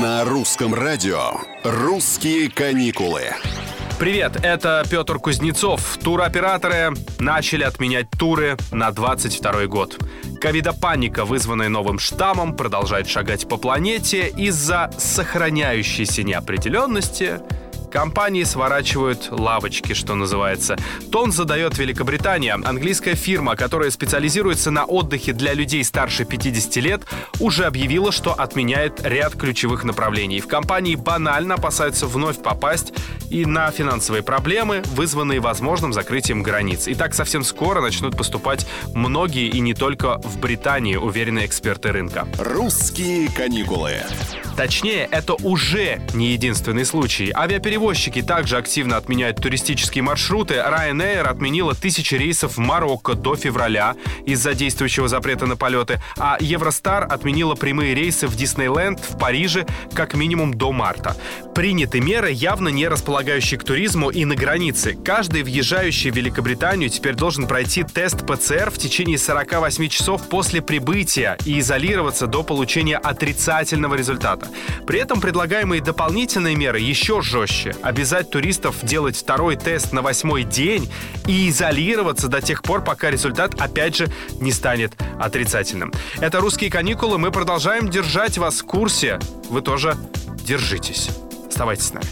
На русском радио «Русские каникулы». Привет, это Петр Кузнецов. Туроператоры начали отменять туры на 22 год. Ковидопаника, вызванная новым штаммом, продолжает шагать по планете из-за сохраняющейся неопределенности – Компании сворачивают лавочки, что называется. Тон задает Великобритания. Английская фирма, которая специализируется на отдыхе для людей старше 50 лет, уже объявила, что отменяет ряд ключевых направлений. В компании банально опасаются вновь попасть и на финансовые проблемы, вызванные возможным закрытием границ. И так совсем скоро начнут поступать многие и не только в Британии, уверены эксперты рынка. Русские каникулы. Точнее, это уже не единственный случай. Авиаперевозчики также активно отменяют туристические маршруты. Ryanair отменила тысячи рейсов в Марокко до февраля из-за действующего запрета на полеты, а Евростар отменила прямые рейсы в Диснейленд в Париже как минимум до марта. Приняты меры, явно не располагающие к туризму и на границе. Каждый въезжающий в Великобританию теперь должен пройти тест ПЦР в течение 48 часов после прибытия и изолироваться до получения отрицательного результата. При этом предлагаемые дополнительные меры еще жестче. Обязать туристов делать второй тест на восьмой день и изолироваться до тех пор, пока результат опять же не станет отрицательным. Это «Русские каникулы». Мы продолжаем держать вас в курсе. Вы тоже держитесь. Оставайтесь с нами.